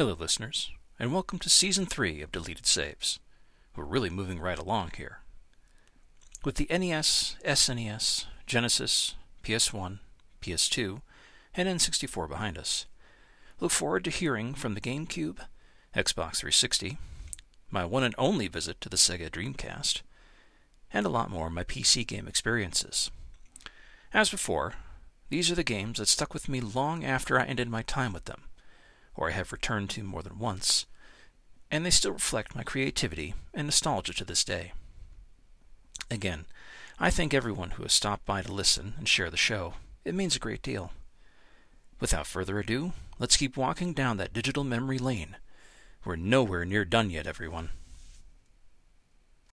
Hello, listeners, and welcome to Season 3 of Deleted Saves. We're really moving right along here. With the NES, SNES, Genesis, PS1, PS2, and N64 behind us, look forward to hearing from the GameCube, Xbox 360, my one and only visit to the Sega Dreamcast, and a lot more of my PC game experiences. As before, these are the games that stuck with me long after I ended my time with them, or I have returned to more than once, and they still reflect my creativity and nostalgia to this day. Again, I thank everyone who has stopped by to listen and share the show. It means a great deal. Without further ado, let's keep walking down that digital memory lane. We're nowhere near done yet, everyone.